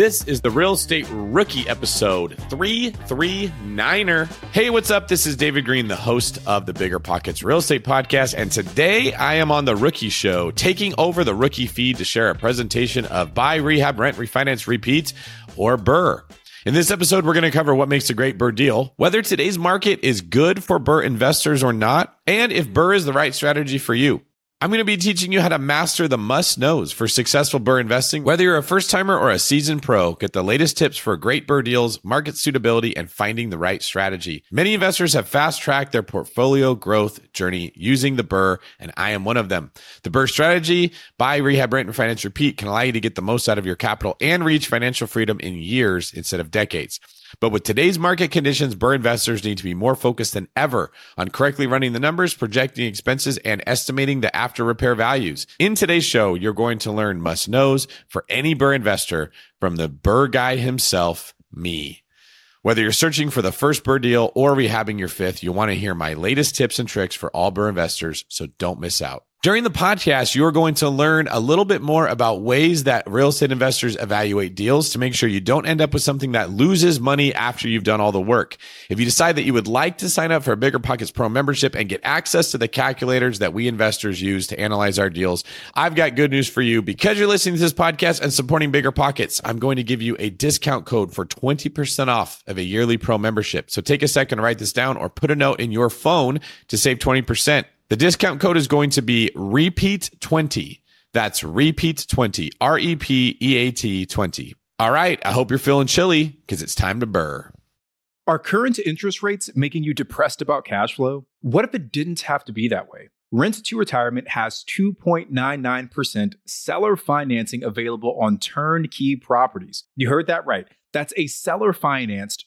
This is the Real Estate Rookie episode 339er. Hey, what's up? This is David Greene, the host of the Bigger Pockets Real Estate Podcast. And today I am on the Rookie Show, taking over the Rookie feed to share a presentation of Buy, Rehab, Rent, Refinance, Repeat, or BRRRR. In this episode, we're going to cover what makes a great BRRRR deal, whether today's market is good for BRRRR investors or not, and if BRRRR is the right strategy for you. I'm going to be teaching you how to master the must knows for successful BRRRR investing. Whether you're a first timer or a seasoned pro, get the latest tips for great BRRRR deals, market suitability, and finding the right strategy. Many investors have fast tracked their portfolio growth journey using the BRRRR, and I am one of them. The BRRRR strategy, buy, rehab, rent, and finance repeat, can allow you to get the most out of your capital and reach financial freedom in years instead of decades. But with today's market conditions, BRRRR investors need to be more focused than ever on correctly running the numbers, projecting expenses, and estimating the after repair values. In today's show, you're going to learn must knows for any BRRRR investor from the BRRRR guy himself, me. Whether you're searching for the first BRRRR deal or rehabbing your fifth, you'll want to hear my latest tips and tricks for all Burr investors, so don't miss out. During the podcast, you're going to learn a little bit more about ways that real estate investors evaluate deals to make sure you don't end up with something that loses money after you've done all the work. If you decide that you would like to sign up for a Bigger Pockets Pro membership and get access to the calculators that we investors use to analyze our deals, I've got good news for you. Because you're listening to this podcast and supporting Bigger Pockets, I'm going to give you a discount code for 20% off of a yearly pro membership. So take a second to write this down or put a note in your phone to save 20%. The discount code is going to be repeat20. That's repeat20, R E P E A T 20. All right, I hope you're feeling chilly because it's time to burr. Are current interest rates making you depressed about cash flow? What if it didn't have to be that way? Rent to Retirement has 2.99% seller financing available on turnkey properties. You heard that right. That's a seller financed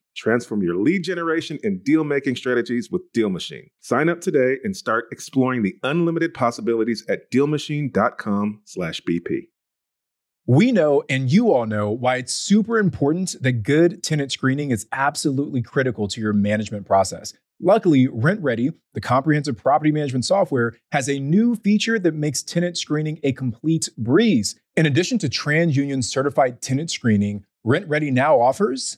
Transform your lead generation and deal making strategies with Deal Machine. Sign up today and start exploring the unlimited possibilities at dealmachine.com/bp. We know, and you all know, why it's super important that good tenant screening is absolutely critical to your management process. Luckily, RentRedi, the comprehensive property management software, has a new feature that makes tenant screening a complete breeze. In addition to TransUnion certified tenant screening, RentRedi now offers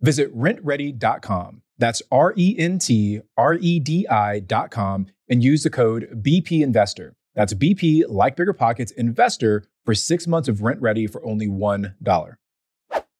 Visit rentredi.com. That's R E N T R E D I.com and use the code BP Investor. That's BP, like Bigger Pockets, Investor for six months of RentRedi for only $1.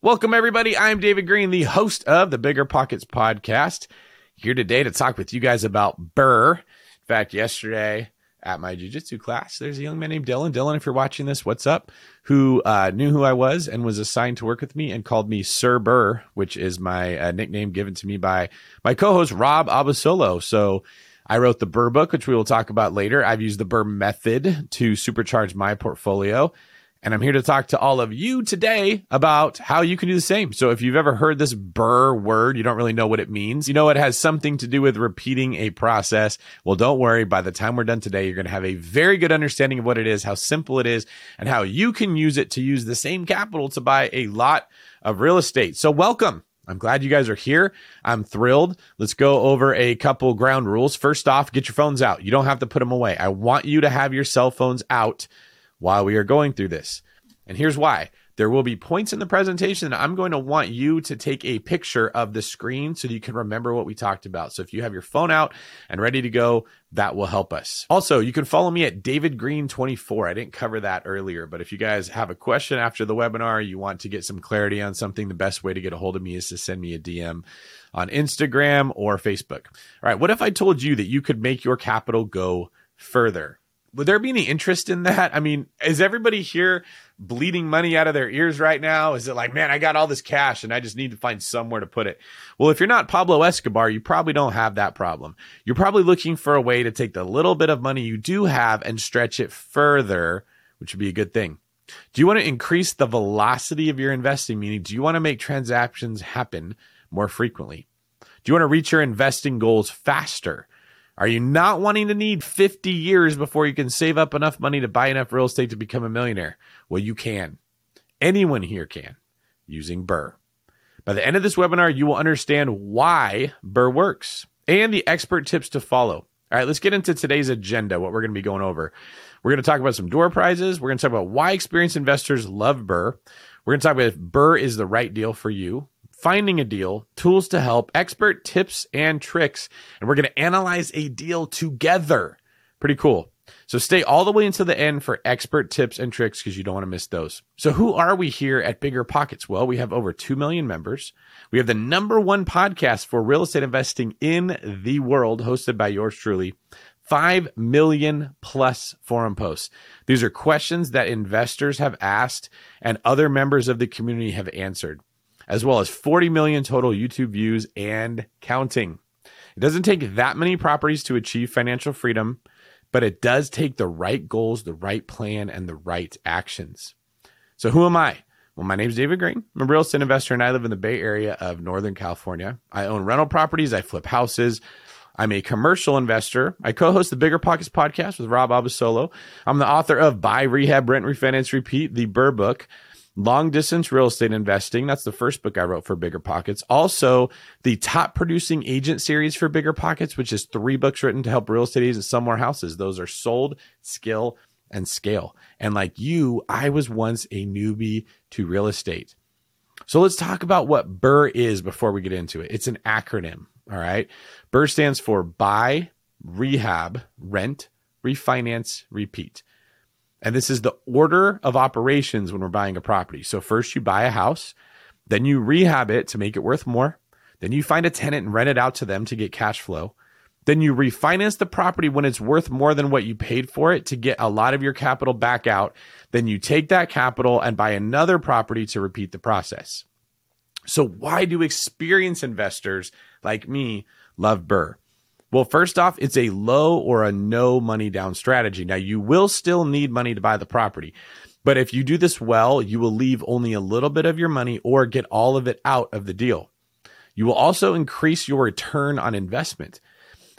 Welcome, everybody. I'm David Greene, the host of the Bigger Pockets podcast, here today to talk with you guys about BRRRR. In fact, yesterday at my jujitsu class, there's a young man named Dylan. Dylan, if you're watching this, what's up? Who uh, knew who I was and was assigned to work with me and called me Sir BRRRR, which is my uh, nickname given to me by my co host, Rob Abasolo. So, I wrote the BRRRR book, which we will talk about later. I've used the BRRRR method to supercharge my portfolio. And I'm here to talk to all of you today about how you can do the same. So if you've ever heard this BRRRR word, you don't really know what it means. You know, it has something to do with repeating a process. Well, don't worry. By the time we're done today, you're going to have a very good understanding of what it is, how simple it is, and how you can use it to use the same capital to buy a lot of real estate. So welcome. I'm glad you guys are here. I'm thrilled. Let's go over a couple ground rules. First off, get your phones out. You don't have to put them away. I want you to have your cell phones out while we are going through this. And here's why. There will be points in the presentation that I'm going to want you to take a picture of the screen so you can remember what we talked about. So if you have your phone out and ready to go, that will help us. Also, you can follow me at David Greene 24. I didn't cover that earlier, but if you guys have a question after the webinar, you want to get some clarity on something, the best way to get a hold of me is to send me a DM on Instagram or Facebook. All right. What if I told you that you could make your capital go further? Would there be any interest in that? I mean, is everybody here bleeding money out of their ears right now? Is it like, man, I got all this cash and I just need to find somewhere to put it? Well, if you're not Pablo Escobar, you probably don't have that problem. You're probably looking for a way to take the little bit of money you do have and stretch it further, which would be a good thing. Do you want to increase the velocity of your investing? Meaning, do you want to make transactions happen more frequently? Do you want to reach your investing goals faster? Are you not wanting to need 50 years before you can save up enough money to buy enough real estate to become a millionaire? Well, you can. Anyone here can using BRRRR. By the end of this webinar, you will understand why BRRRR works and the expert tips to follow. All right, let's get into today's agenda, what we're going to be going over. We're going to talk about some door prizes. We're going to talk about why experienced investors love BRRRR. We're going to talk about if BRRRR is the right deal for you finding a deal, tools to help, expert tips and tricks. And we're going to analyze a deal together. Pretty cool. So stay all the way until the end for expert tips and tricks because you don't want to miss those. So who are we here at Bigger Pockets? Well, we have over 2 million members. We have the number one podcast for real estate investing in the world hosted by yours truly. 5 million plus forum posts. These are questions that investors have asked and other members of the community have answered as well as 40 million total YouTube views and counting. It doesn't take that many properties to achieve financial freedom, but it does take the right goals, the right plan, and the right actions. So, who am I? Well, my name is David Greene. I'm a real estate investor and I live in the Bay Area of Northern California. I own rental properties, I flip houses. I'm a commercial investor. I co-host the Bigger Pockets podcast with Rob Abasolo. I'm the author of Buy, Rehab, Rent, Refinance, Repeat, the BRRRR book. Long Distance Real Estate Investing. That's the first book I wrote for Bigger Pockets. Also, the Top Producing Agent series for Bigger Pockets, which is three books written to help real estate agents sell more houses. Those are sold, skill, and scale. And like you, I was once a newbie to real estate. So let's talk about what BRRRR is before we get into it. It's an acronym. All right. BRRRR stands for buy, rehab, rent, refinance, repeat. And this is the order of operations when we're buying a property. So first you buy a house, then you rehab it to make it worth more. Then you find a tenant and rent it out to them to get cash flow. Then you refinance the property when it's worth more than what you paid for it to get a lot of your capital back out. Then you take that capital and buy another property to repeat the process. So why do experienced investors like me love BRRRR? Well, first off, it's a low or a no money down strategy. Now, you will still need money to buy the property. But if you do this well, you will leave only a little bit of your money or get all of it out of the deal. You will also increase your return on investment.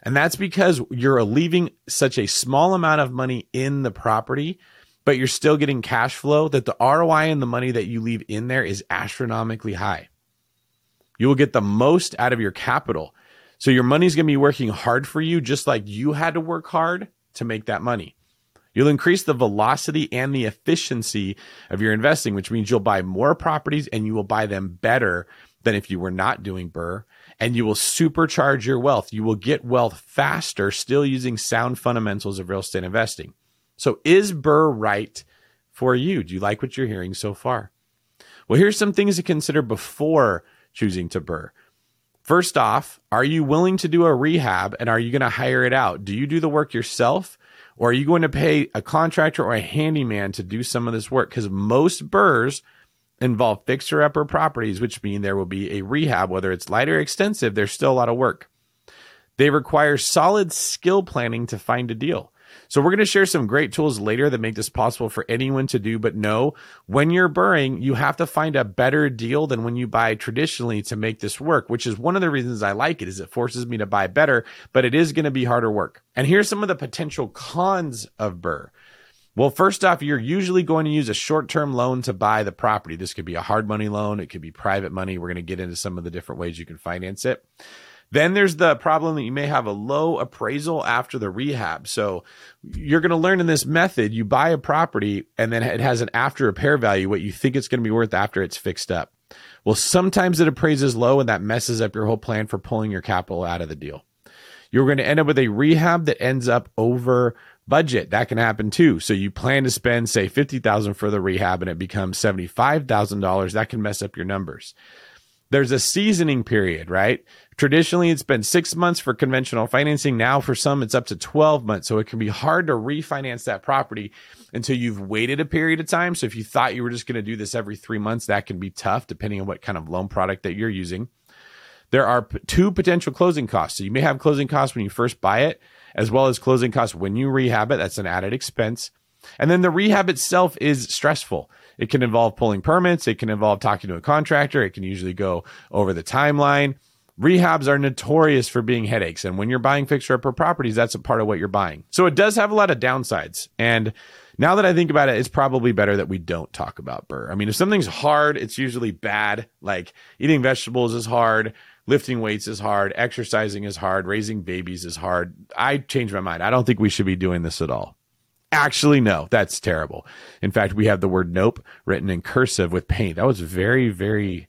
And that's because you're leaving such a small amount of money in the property, but you're still getting cash flow that the ROI and the money that you leave in there is astronomically high. You will get the most out of your capital so your money's going to be working hard for you, just like you had to work hard to make that money. You'll increase the velocity and the efficiency of your investing, which means you'll buy more properties and you will buy them better than if you were not doing BRRRR. And you will supercharge your wealth. You will get wealth faster, still using sound fundamentals of real estate investing. So is BRRRR right for you? Do you like what you're hearing so far? Well, here's some things to consider before choosing to BRRRR. First off, are you willing to do a rehab and are you going to hire it out? Do you do the work yourself or are you going to pay a contractor or a handyman to do some of this work? Because most BRRRRs involve fixer upper properties, which mean there will be a rehab, whether it's light or extensive, there's still a lot of work. They require solid skill planning to find a deal. So we're going to share some great tools later that make this possible for anyone to do. But no, when you're BRRRRing, you have to find a better deal than when you buy traditionally to make this work, which is one of the reasons I like it is it forces me to buy better, but it is going to be harder work. And here's some of the potential cons of BRRRR. Well, first off, you're usually going to use a short term loan to buy the property. This could be a hard money loan, it could be private money. We're going to get into some of the different ways you can finance it. Then there's the problem that you may have a low appraisal after the rehab. So you're going to learn in this method, you buy a property and then it has an after repair value, what you think it's going to be worth after it's fixed up. Well, sometimes it appraises low and that messes up your whole plan for pulling your capital out of the deal. You're going to end up with a rehab that ends up over budget. That can happen too. So you plan to spend say 50,000 for the rehab and it becomes $75,000. That can mess up your numbers there's a seasoning period, right? Traditionally, it's been six months for conventional financing. Now, for some, it's up to 12 months. So it can be hard to refinance that property until you've waited a period of time. So if you thought you were just going to do this every three months, that can be tough depending on what kind of loan product that you're using. There are p- two potential closing costs. So you may have closing costs when you first buy it, as well as closing costs when you rehab it. That's an added expense. And then the rehab itself is stressful. It can involve pulling permits. It can involve talking to a contractor. It can usually go over the timeline. Rehabs are notorious for being headaches. And when you're buying fixer upper properties, that's a part of what you're buying. So it does have a lot of downsides. And now that I think about it, it's probably better that we don't talk about BRRRR. I mean, if something's hard, it's usually bad. Like eating vegetables is hard, lifting weights is hard, exercising is hard, raising babies is hard. I changed my mind. I don't think we should be doing this at all. Actually, no, that's terrible. In fact, we have the word nope written in cursive with paint. That was very, very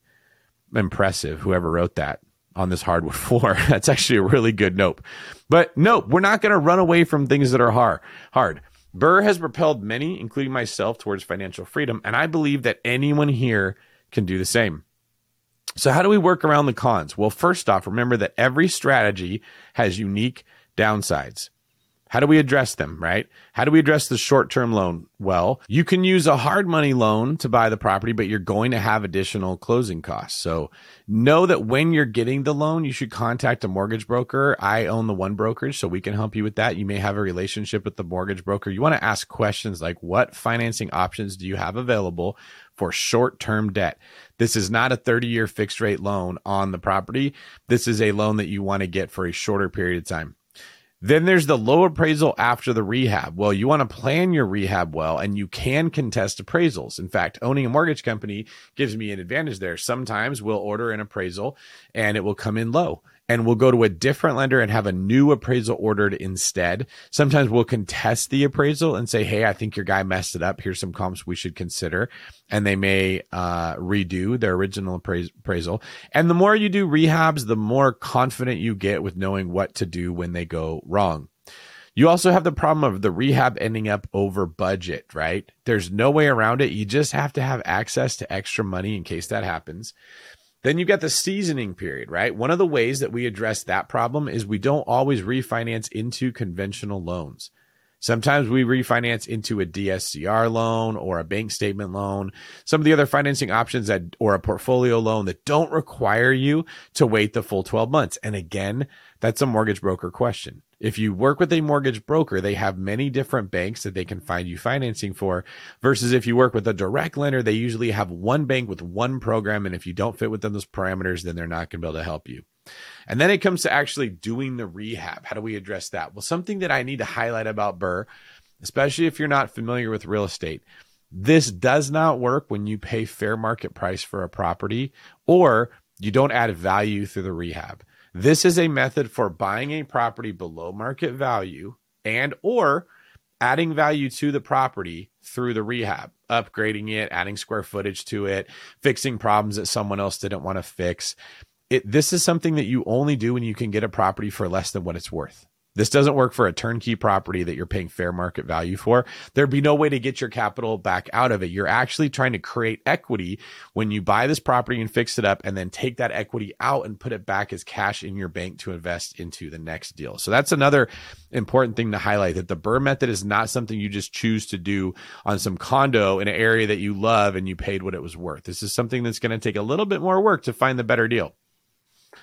impressive, whoever wrote that on this hardwood floor. That's actually a really good nope. But nope, we're not going to run away from things that are hard. Hard. BRRRR has propelled many, including myself, towards financial freedom, and I believe that anyone here can do the same. So, how do we work around the cons? Well, first off, remember that every strategy has unique downsides. How do we address them, right? How do we address the short term loan? Well, you can use a hard money loan to buy the property, but you're going to have additional closing costs. So know that when you're getting the loan, you should contact a mortgage broker. I own the one brokerage, so we can help you with that. You may have a relationship with the mortgage broker. You want to ask questions like what financing options do you have available for short term debt? This is not a 30 year fixed rate loan on the property. This is a loan that you want to get for a shorter period of time. Then there's the low appraisal after the rehab. Well, you want to plan your rehab well and you can contest appraisals. In fact, owning a mortgage company gives me an advantage there. Sometimes we'll order an appraisal and it will come in low and we'll go to a different lender and have a new appraisal ordered instead. Sometimes we'll contest the appraisal and say, Hey, I think your guy messed it up. Here's some comps we should consider. And they may uh, redo their original appraisal. And the more you do rehabs, the more confident you get with knowing what to do when they go wrong. You also have the problem of the rehab ending up over budget, right? There's no way around it. You just have to have access to extra money in case that happens. Then you've got the seasoning period, right? One of the ways that we address that problem is we don't always refinance into conventional loans. Sometimes we refinance into a DSCR loan or a bank statement loan, some of the other financing options that, or a portfolio loan that don't require you to wait the full 12 months. And again, that's a mortgage broker question. If you work with a mortgage broker, they have many different banks that they can find you financing for versus if you work with a direct lender, they usually have one bank with one program. And if you don't fit within those parameters, then they're not going to be able to help you. And then it comes to actually doing the rehab. How do we address that? Well, something that I need to highlight about BRRRR, especially if you're not familiar with real estate, this does not work when you pay fair market price for a property or you don't add value through the rehab. This is a method for buying a property below market value and or adding value to the property through the rehab, upgrading it, adding square footage to it, fixing problems that someone else didn't want to fix. It, this is something that you only do when you can get a property for less than what it's worth. This doesn't work for a turnkey property that you're paying fair market value for. There'd be no way to get your capital back out of it. You're actually trying to create equity when you buy this property and fix it up and then take that equity out and put it back as cash in your bank to invest into the next deal. So that's another important thing to highlight that the BRRRR method is not something you just choose to do on some condo in an area that you love and you paid what it was worth. This is something that's going to take a little bit more work to find the better deal.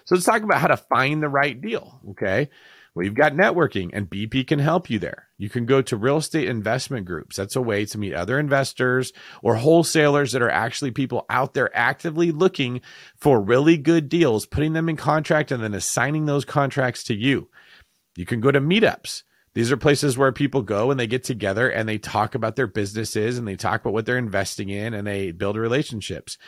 So let's talk about how to find the right deal. Okay. Well, you've got networking and BP can help you there. You can go to real estate investment groups. That's a way to meet other investors or wholesalers that are actually people out there actively looking for really good deals, putting them in contract and then assigning those contracts to you. You can go to meetups. These are places where people go and they get together and they talk about their businesses and they talk about what they're investing in and they build relationships.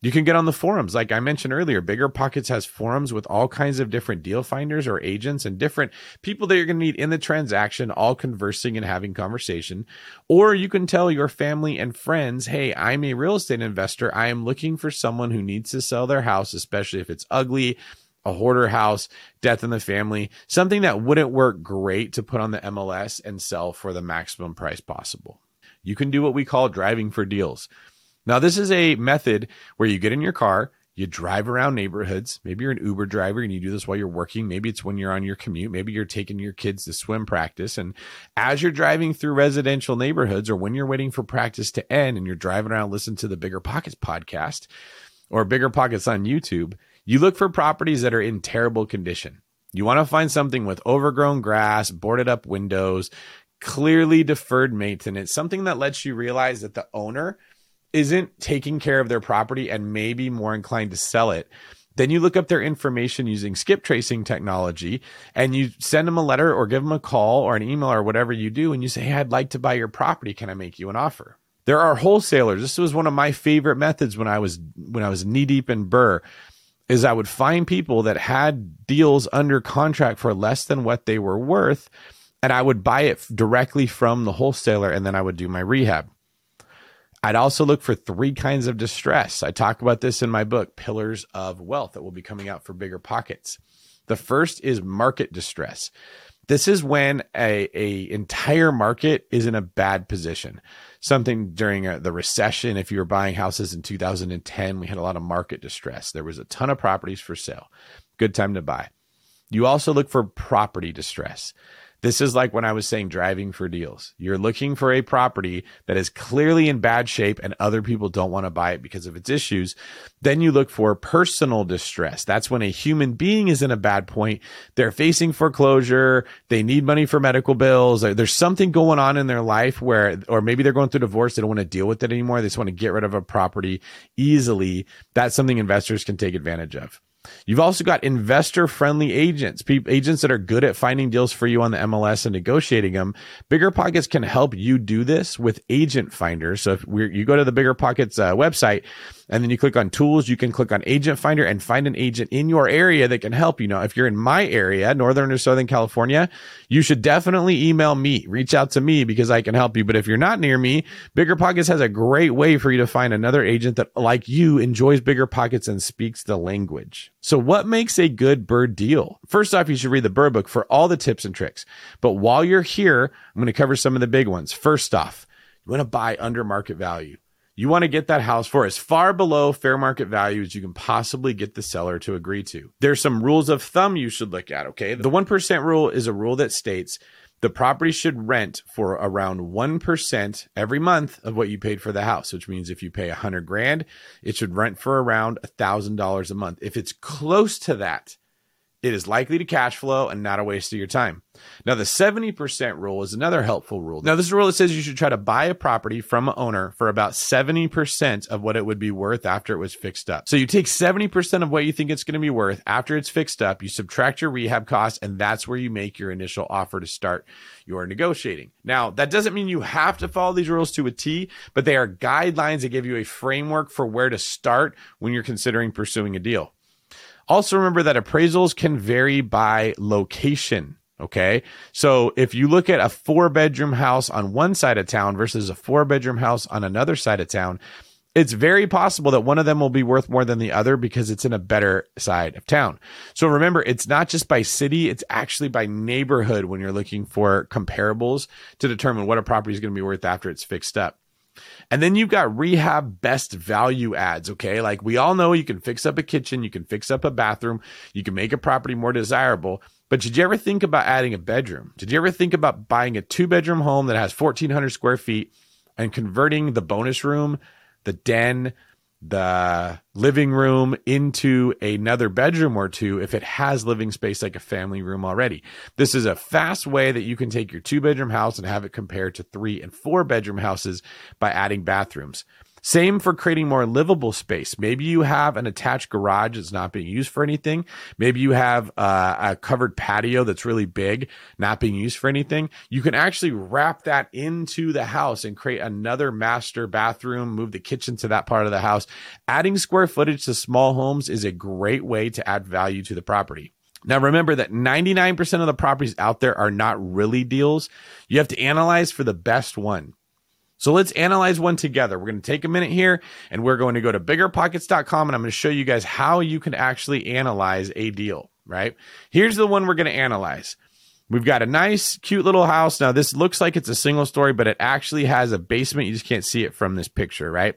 You can get on the forums. Like I mentioned earlier, Bigger Pockets has forums with all kinds of different deal finders or agents and different people that you're going to meet in the transaction, all conversing and having conversation. Or you can tell your family and friends, Hey, I'm a real estate investor. I am looking for someone who needs to sell their house, especially if it's ugly, a hoarder house, death in the family, something that wouldn't work great to put on the MLS and sell for the maximum price possible. You can do what we call driving for deals. Now, this is a method where you get in your car, you drive around neighborhoods. Maybe you're an Uber driver and you do this while you're working. Maybe it's when you're on your commute. Maybe you're taking your kids to swim practice. And as you're driving through residential neighborhoods or when you're waiting for practice to end and you're driving around, listen to the Bigger Pockets podcast or Bigger Pockets on YouTube, you look for properties that are in terrible condition. You want to find something with overgrown grass, boarded up windows, clearly deferred maintenance, something that lets you realize that the owner isn't taking care of their property and maybe more inclined to sell it, then you look up their information using skip tracing technology and you send them a letter or give them a call or an email or whatever you do. And you say, Hey, I'd like to buy your property. Can I make you an offer? There are wholesalers. This was one of my favorite methods when I was, when I was knee deep in BRRRR is I would find people that had deals under contract for less than what they were worth. And I would buy it directly from the wholesaler and then I would do my rehab. I'd also look for three kinds of distress. I talk about this in my book, Pillars of Wealth, that will be coming out for bigger pockets. The first is market distress. This is when a, a entire market is in a bad position. Something during a, the recession, if you were buying houses in 2010, we had a lot of market distress. There was a ton of properties for sale. Good time to buy. You also look for property distress. This is like when I was saying driving for deals. You're looking for a property that is clearly in bad shape and other people don't want to buy it because of its issues. Then you look for personal distress. That's when a human being is in a bad point. They're facing foreclosure. They need money for medical bills. There's something going on in their life where, or maybe they're going through divorce. They don't want to deal with it anymore. They just want to get rid of a property easily. That's something investors can take advantage of. You've also got investor friendly agents, agents that are good at finding deals for you on the MLS and negotiating them. Bigger Pockets can help you do this with Agent Finder. So if you go to the Bigger Pockets uh, website, and then you click on tools, you can click on agent finder and find an agent in your area that can help you. Now, if you're in my area, Northern or Southern California, you should definitely email me, reach out to me because I can help you. But if you're not near me, Bigger Pockets has a great way for you to find another agent that like you enjoys Bigger Pockets and speaks the language. So what makes a good BRRRR deal? First off, you should read the BRRRR book for all the tips and tricks. But while you're here, I'm going to cover some of the big ones. First off, you want to buy under market value. You want to get that house for as far below fair market value as you can possibly get the seller to agree to. There's some rules of thumb you should look at, okay? The 1% rule is a rule that states the property should rent for around 1% every month of what you paid for the house, which means if you pay 100 grand, it should rent for around $1,000 a month. If it's close to that, it is likely to cash flow and not a waste of your time. Now, the 70% rule is another helpful rule. Now, this is a rule that says you should try to buy a property from an owner for about 70% of what it would be worth after it was fixed up. So you take 70% of what you think it's going to be worth after it's fixed up, you subtract your rehab costs, and that's where you make your initial offer to start your negotiating. Now, that doesn't mean you have to follow these rules to a T, but they are guidelines that give you a framework for where to start when you're considering pursuing a deal. Also remember that appraisals can vary by location. Okay. So if you look at a four bedroom house on one side of town versus a four bedroom house on another side of town, it's very possible that one of them will be worth more than the other because it's in a better side of town. So remember, it's not just by city, it's actually by neighborhood when you're looking for comparables to determine what a property is going to be worth after it's fixed up. And then you've got rehab best value adds. Okay. Like we all know you can fix up a kitchen, you can fix up a bathroom, you can make a property more desirable. But did you ever think about adding a bedroom? Did you ever think about buying a two bedroom home that has 1,400 square feet and converting the bonus room the den, the living room into another bedroom or two if it has living space like a family room already. This is a fast way that you can take your two bedroom house and have it compared to three and four bedroom houses by adding bathrooms. Same for creating more livable space. Maybe you have an attached garage that's not being used for anything. Maybe you have uh, a covered patio that's really big, not being used for anything. You can actually wrap that into the house and create another master bathroom, move the kitchen to that part of the house. Adding square footage to small homes is a great way to add value to the property. Now, remember that 99% of the properties out there are not really deals. You have to analyze for the best one. So let's analyze one together. We're going to take a minute here and we're going to go to biggerpockets.com and I'm going to show you guys how you can actually analyze a deal, right? Here's the one we're going to analyze. We've got a nice, cute little house. Now, this looks like it's a single story, but it actually has a basement. You just can't see it from this picture, right?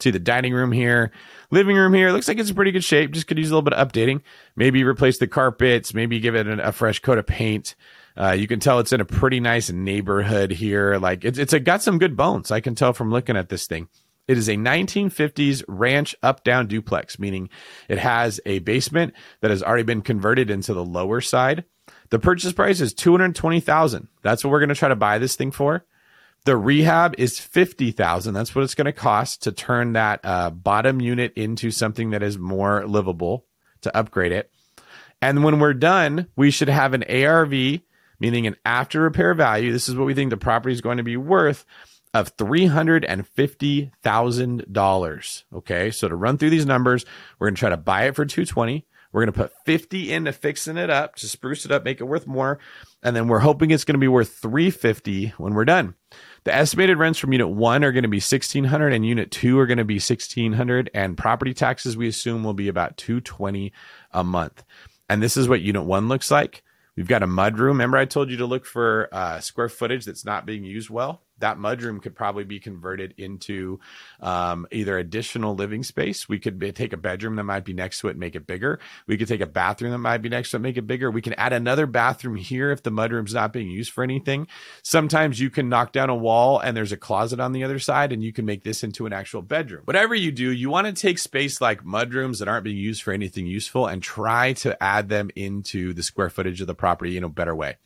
See the dining room here, living room here. It Looks like it's in pretty good shape. Just could use a little bit of updating. Maybe replace the carpets, maybe give it a fresh coat of paint. Uh, you can tell it's in a pretty nice neighborhood here. Like it's it's a, got some good bones. I can tell from looking at this thing. It is a 1950s ranch up down duplex, meaning it has a basement that has already been converted into the lower side. The purchase price is 220,000. That's what we're going to try to buy this thing for. The rehab is 50,000. That's what it's going to cost to turn that uh, bottom unit into something that is more livable to upgrade it. And when we're done, we should have an ARV meaning an after repair value. This is what we think the property is going to be worth of $350,000. Okay. So to run through these numbers, we're going to try to buy it for 220. We're going to put 50 into fixing it up to spruce it up, make it worth more. And then we're hoping it's going to be worth 350 when we're done. The estimated rents from unit one are going to be 1600 and unit two are going to be 1600 and property taxes we assume will be about 220 a month. And this is what unit one looks like. We've got a mudroom. Remember, I told you to look for uh, square footage that's not being used well that mudroom could probably be converted into um, either additional living space. We could be, take a bedroom that might be next to it and make it bigger. We could take a bathroom that might be next to it, make it bigger. We can add another bathroom here if the mudroom's not being used for anything. Sometimes you can knock down a wall and there's a closet on the other side and you can make this into an actual bedroom. Whatever you do, you want to take space like mudrooms that aren't being used for anything useful and try to add them into the square footage of the property in a better way.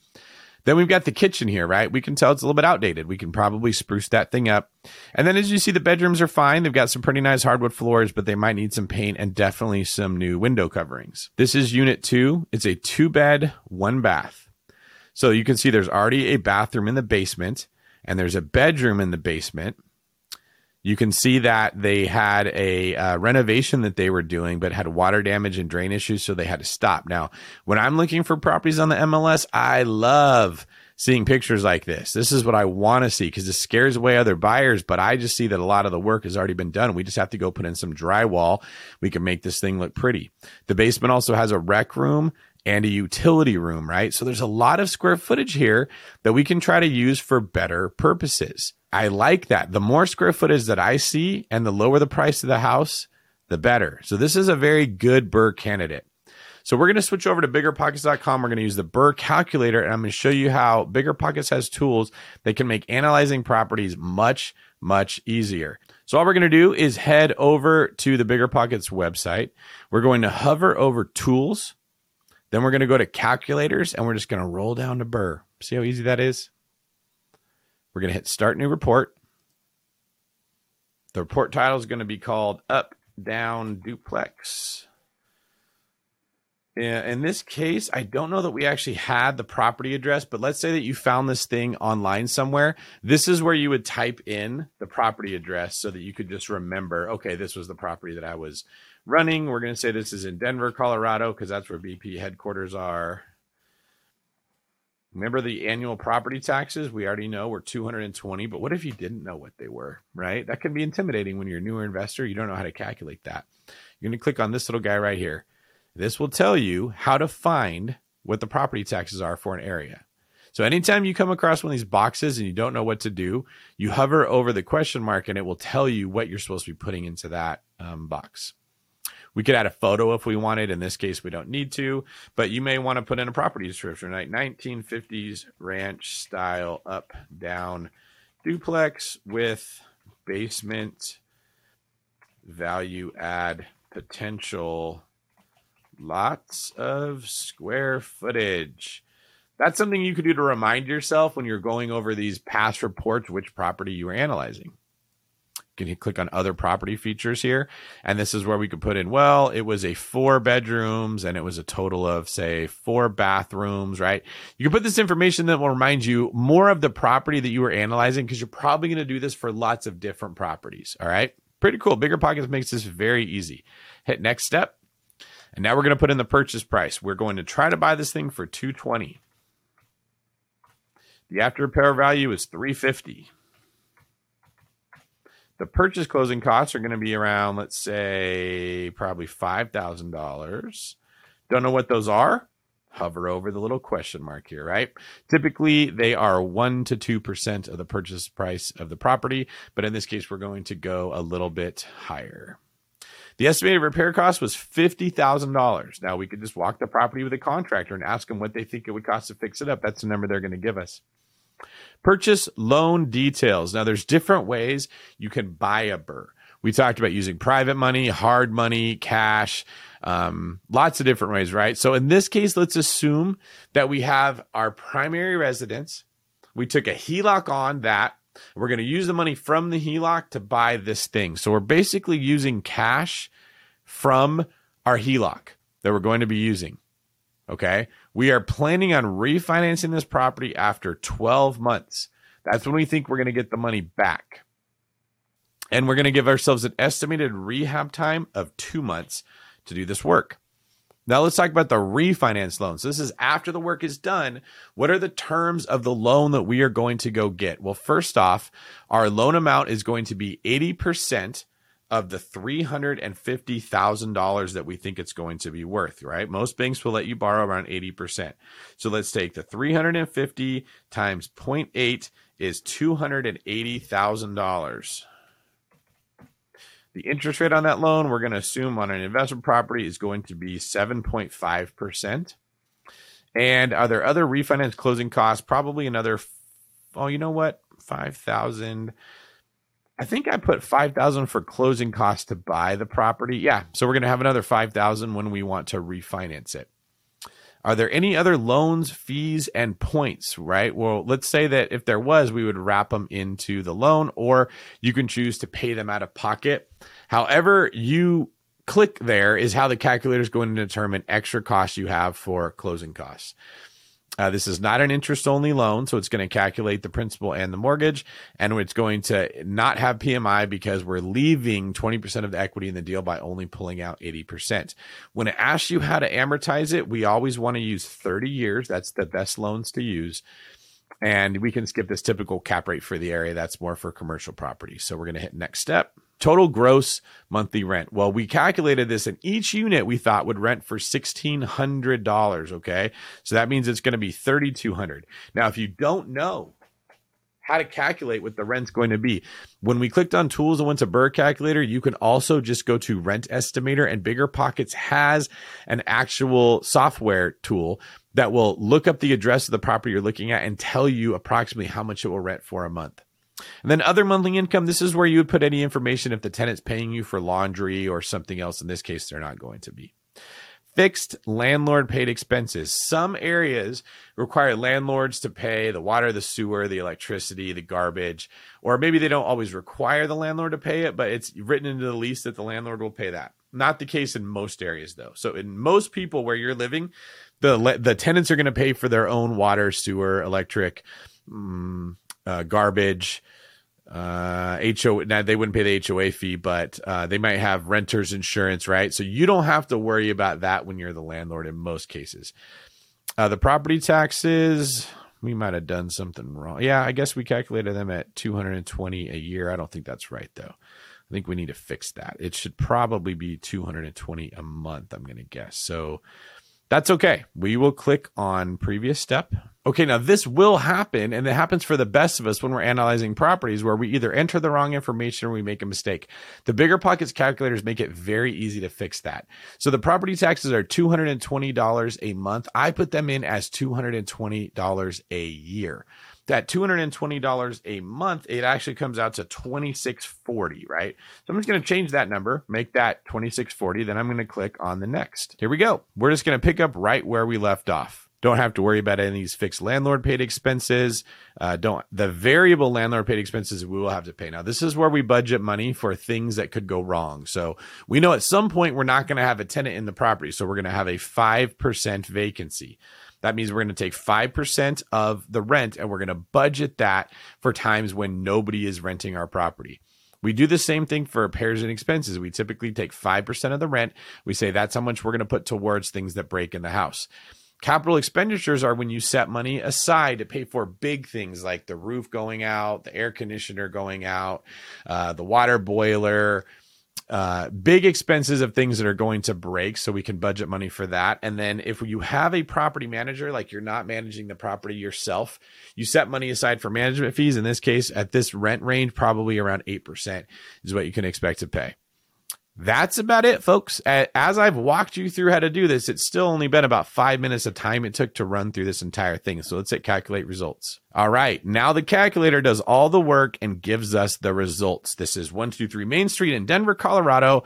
Then we've got the kitchen here, right? We can tell it's a little bit outdated. We can probably spruce that thing up. And then as you see, the bedrooms are fine. They've got some pretty nice hardwood floors, but they might need some paint and definitely some new window coverings. This is unit two. It's a two bed, one bath. So you can see there's already a bathroom in the basement and there's a bedroom in the basement you can see that they had a uh, renovation that they were doing, but had water damage and drain issues, so they had to stop. Now, when I'm looking for properties on the MLS, I love seeing pictures like this. This is what I want to see because it scares away other buyers, but I just see that a lot of the work has already been done. We just have to go put in some drywall. We can make this thing look pretty. The basement also has a rec room and a utility room, right? So there's a lot of square footage here that we can try to use for better purposes. I like that. The more square footage that I see and the lower the price of the house, the better. So this is a very good BRRRR candidate. So we're going to switch over to biggerpockets.com. We're going to use the BRRRR calculator and I'm going to show you how BiggerPockets has tools that can make analyzing properties much, much easier. So all we're going to do is head over to the BiggerPockets website. We're going to hover over tools. Then we're going to go to calculators and we're just going to roll down to BRRRR. See how easy that is? We're going to hit start new report. The report title is going to be called Up Down Duplex. In this case, I don't know that we actually had the property address, but let's say that you found this thing online somewhere. This is where you would type in the property address so that you could just remember, okay, this was the property that I was running. We're going to say this is in Denver, Colorado, because that's where BP headquarters are. Remember the annual property taxes? We already know were 220, but what if you didn't know what they were, right? That can be intimidating when you're a newer investor. You don't know how to calculate that. You're going to click on this little guy right here. This will tell you how to find what the property taxes are for an area. So anytime you come across one of these boxes and you don't know what to do, you hover over the question mark and it will tell you what you're supposed to be putting into that um, box. We could add a photo if we wanted. In this case, we don't need to, but you may want to put in a property description, like 1950s ranch style up down duplex with basement value add potential lots of square footage. That's something you could do to remind yourself when you're going over these past reports which property you are analyzing can click on other property features here. And this is where we could put in, well, it was a four bedrooms and it was a total of say four bathrooms, right? You can put this information that will remind you more of the property that you were analyzing because you're probably going to do this for lots of different properties. All right. Pretty cool. Bigger Pockets makes this very easy. Hit next step. And now we're going to put in the purchase price. We're going to try to buy this thing for 220. The after repair value is 350. The purchase closing costs are going to be around, let's say, probably $5,000. Don't know what those are? Hover over the little question mark here, right? Typically, they are 1% to 2% of the purchase price of the property, but in this case, we're going to go a little bit higher. The estimated repair cost was $50,000. Now, we could just walk the property with a contractor and ask them what they think it would cost to fix it up. That's the number they're going to give us. Purchase loan details. Now, there's different ways you can buy a BRRRR. We talked about using private money, hard money, cash, um, lots of different ways, right? So in this case, let's assume that we have our primary residence. We took a HELOC on that. We're going to use the money from the HELOC to buy this thing. So we're basically using cash from our HELOC that we're going to be using. Okay. We are planning on refinancing this property after 12 months. That's when we think we're going to get the money back. And we're going to give ourselves an estimated rehab time of two months to do this work. Now let's talk about the refinance loan. So this is after the work is done. What are the terms of the loan that we are going to go get? Well, first off, our loan amount is going to be 80% of the $350,000 that we think it's going to be worth, right? Most banks will let you borrow around 80%. So let's take the 350 times 0.8 is $280,000. The interest rate on that loan, we're going to assume on an investment property is going to be 7.5%. And are there other refinance closing costs? Probably another, oh, you know what? 5,000. I think I put 5000 for closing costs to buy the property. Yeah, so we're going to have another 5000 when we want to refinance it. Are there any other loans, fees, and points, right? Well, let's say that if there was, we would wrap them into the loan, or you can choose to pay them out of pocket. However, you click there is how the calculator is going to determine extra costs you have for closing costs. Uh, this is not an interest only loan, so it's going to calculate the principal and the mortgage, and it's going to not have PMI because we're leaving 20% of the equity in the deal by only pulling out 80%. When it asks you how to amortize it, we always want to use 30 years. That's the best loans to use. And we can skip this typical cap rate for the area. That's more for commercial property. So we're going to hit next step. Total gross monthly rent. Well, we calculated this and each unit we thought would rent for $1,600. Okay. So that means it's going to be 3,200. Now, if you don't know how to calculate what the rent's going to be. When we clicked on tools and went to BRRRR calculator, you can also just go to rent estimator and Bigger Pockets has an actual software tool that will look up the address of the property you're looking at and tell you approximately how much it will rent for a month. And then other monthly income, this is where you would put any information if the tenant's paying you for laundry or something else. In this case, they're not going to be. Fixed landlord paid expenses. Some areas require landlords to pay the water, the sewer, the electricity, the garbage, or maybe they don't always require the landlord to pay it, but it's written into the lease that the landlord will pay that. Not the case in most areas though. So in most people where you're living, the the tenants are going to pay for their own water, sewer, electric, um, uh, garbage, uh, HO. Now they wouldn't pay the HOA fee, but uh, they might have renters insurance, right? So you don't have to worry about that when you're the landlord in most cases. Uh, the property taxes, we might have done something wrong. Yeah, I guess we calculated them at 220 a year. I don't think that's right though. I think we need to fix that. It should probably be 220 a month, I'm going to guess. So that's okay. We will click on previous step. Okay, now this will happen, and it happens for the best of us when we're analyzing properties where we either enter the wrong information or we make a mistake. The bigger pockets calculators make it very easy to fix that. So the property taxes are $220 a month. I put them in as $220 a year that $220 a month, it actually comes out to 2640, right? So I'm just going to change that number, make that 2640, then I'm going to click on the next. Here we go. We're just going to pick up right where we left off. Don't have to worry about any of these fixed landlord paid expenses. Uh, don't the variable landlord paid expenses we will have to pay. Now, this is where we budget money for things that could go wrong. So we know at some point we're not going to have a tenant in the property. So we're going to have a 5% vacancy. That means we're going to take 5% of the rent and we're going to budget that for times when nobody is renting our property. We do the same thing for repairs and expenses. We typically take 5% of the rent. We say that's how much we're going to put towards things that break in the house. Capital expenditures are when you set money aside to pay for big things like the roof going out, the air conditioner going out, uh, the water boiler, uh, big expenses of things that are going to break so we can budget money for that. And then if you have a property manager like you're not managing the property yourself you set money aside for management fees. In this case at this rent range probably around 8% is what you can expect to pay that's about it, folks. As I've walked you through how to do this, it's still only been about five minutes of time it took to run through this entire thing. So let's hit calculate results. All right. Now the calculator does all the work and gives us the results. This is 123 Main Street in Denver, Colorado.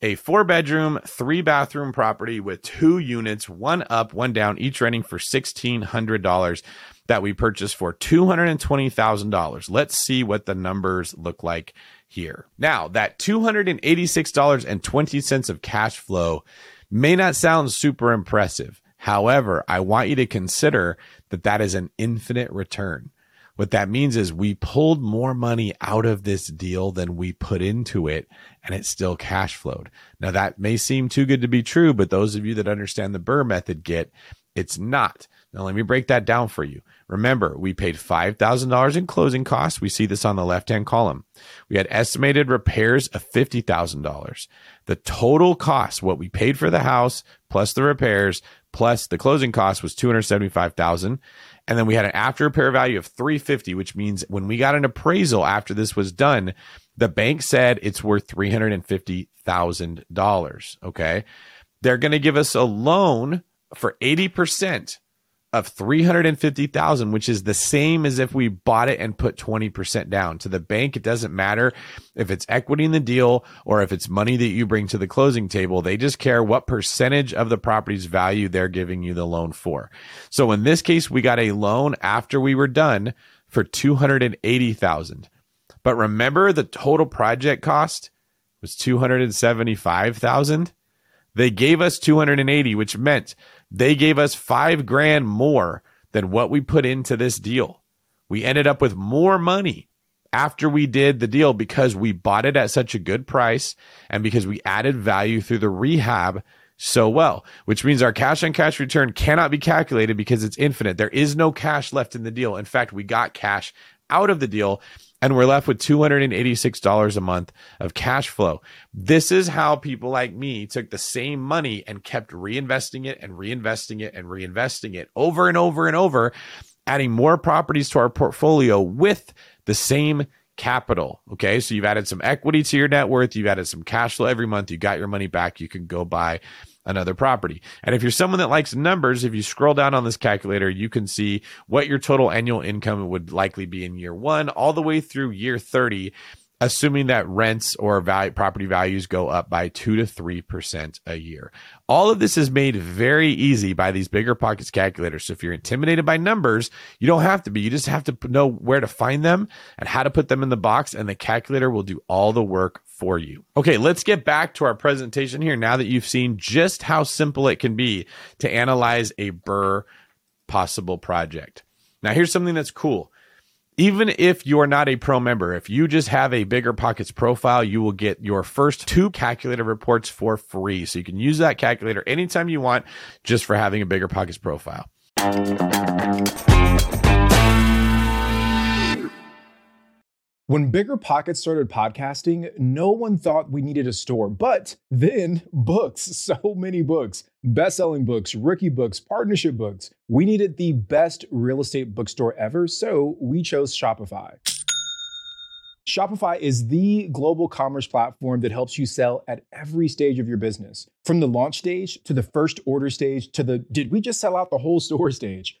A four bedroom, three bathroom property with two units, one up, one down, each renting for $1,600 that we purchased for $220,000. Let's see what the numbers look like here. Now, that $286.20 of cash flow may not sound super impressive. However, I want you to consider that that is an infinite return. What that means is we pulled more money out of this deal than we put into it, and it still cash flowed. Now, that may seem too good to be true, but those of you that understand the BRRRR method get it's not. Now, let me break that down for you. Remember, we paid $5,000 in closing costs. We see this on the left hand column. We had estimated repairs of $50,000. The total cost, what we paid for the house plus the repairs plus the closing cost was 275,000. And then we had an after repair value of 350, which means when we got an appraisal after this was done, the bank said it's worth $350,000. Okay. They're going to give us a loan for 80% of 350,000 which is the same as if we bought it and put 20% down. To the bank it doesn't matter if it's equity in the deal or if it's money that you bring to the closing table. They just care what percentage of the property's value they're giving you the loan for. So in this case we got a loan after we were done for 280,000 but remember the total project cost was 275,000 they gave us 280 which meant they gave us five grand more than what we put into this deal. We ended up with more money after we did the deal because we bought it at such a good price and because we added value through the rehab so well, which means our cash on cash return cannot be calculated because it's infinite. There is no cash left in the deal. In fact, we got cash out of the deal and we're left with $286 a month of cash flow. This is how people like me took the same money and kept reinvesting it and reinvesting it and reinvesting it over and over and over, adding more properties to our portfolio with the same capital. Okay. So you've added some equity to your net worth. You've added some cash flow every month. You got your money back. You can go buy another property. And if you're someone that likes numbers, if you scroll down on this calculator, you can see what your total annual income would likely be in year one, all the way through year 30 assuming that rents or value, property values go up by 2 to 3% a year. All of this is made very easy by these bigger pockets calculators. So if you're intimidated by numbers, you don't have to be. You just have to know where to find them and how to put them in the box and the calculator will do all the work for you. Okay, let's get back to our presentation here now that you've seen just how simple it can be to analyze a BRRRR possible project. Now, here's something that's cool. Even if you are not a pro member, if you just have a bigger pockets profile, you will get your first two calculator reports for free. So you can use that calculator anytime you want just for having a bigger pockets profile. When Bigger Pockets started podcasting, no one thought we needed a store, but then books, so many books, best selling books, rookie books, partnership books. We needed the best real estate bookstore ever, so we chose Shopify. Shopify is the global commerce platform that helps you sell at every stage of your business. From the launch stage to the first order stage to the did we just sell out the whole store stage?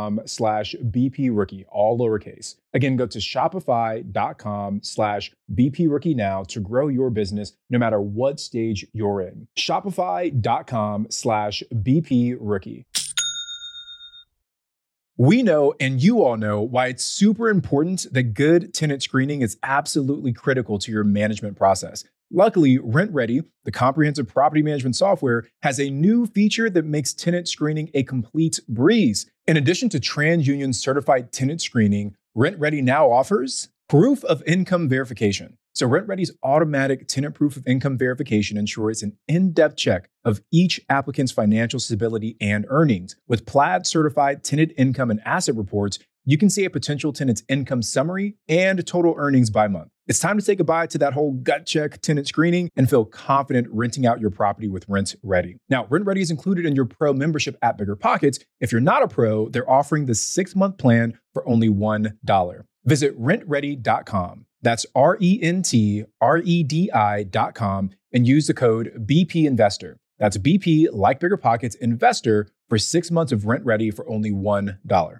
slash BP rookie, all lowercase. Again, go to shopify.com slash BP rookie now to grow your business no matter what stage you're in. Shopify.com slash BP rookie. We know, and you all know, why it's super important that good tenant screening is absolutely critical to your management process. Luckily, RentRedi, the comprehensive property management software, has a new feature that makes tenant screening a complete breeze. In addition to TransUnion certified tenant screening, RentRedi now offers proof of income verification. So, RentRedi's automatic tenant proof of income verification ensures an in depth check of each applicant's financial stability and earnings. With Plaid certified tenant income and asset reports, you can see a potential tenant's income summary and total earnings by month. It's time to say goodbye to that whole gut check tenant screening and feel confident renting out your property with RentRedi. Now, RentRedi is included in your pro membership at Bigger Pockets. If you're not a pro, they're offering the six month plan for only $1. Visit rentredi.com. That's R E N T R E D I.com and use the code BP Investor. That's BP, like Bigger Pockets, Investor for six months of RentRedi for only $1.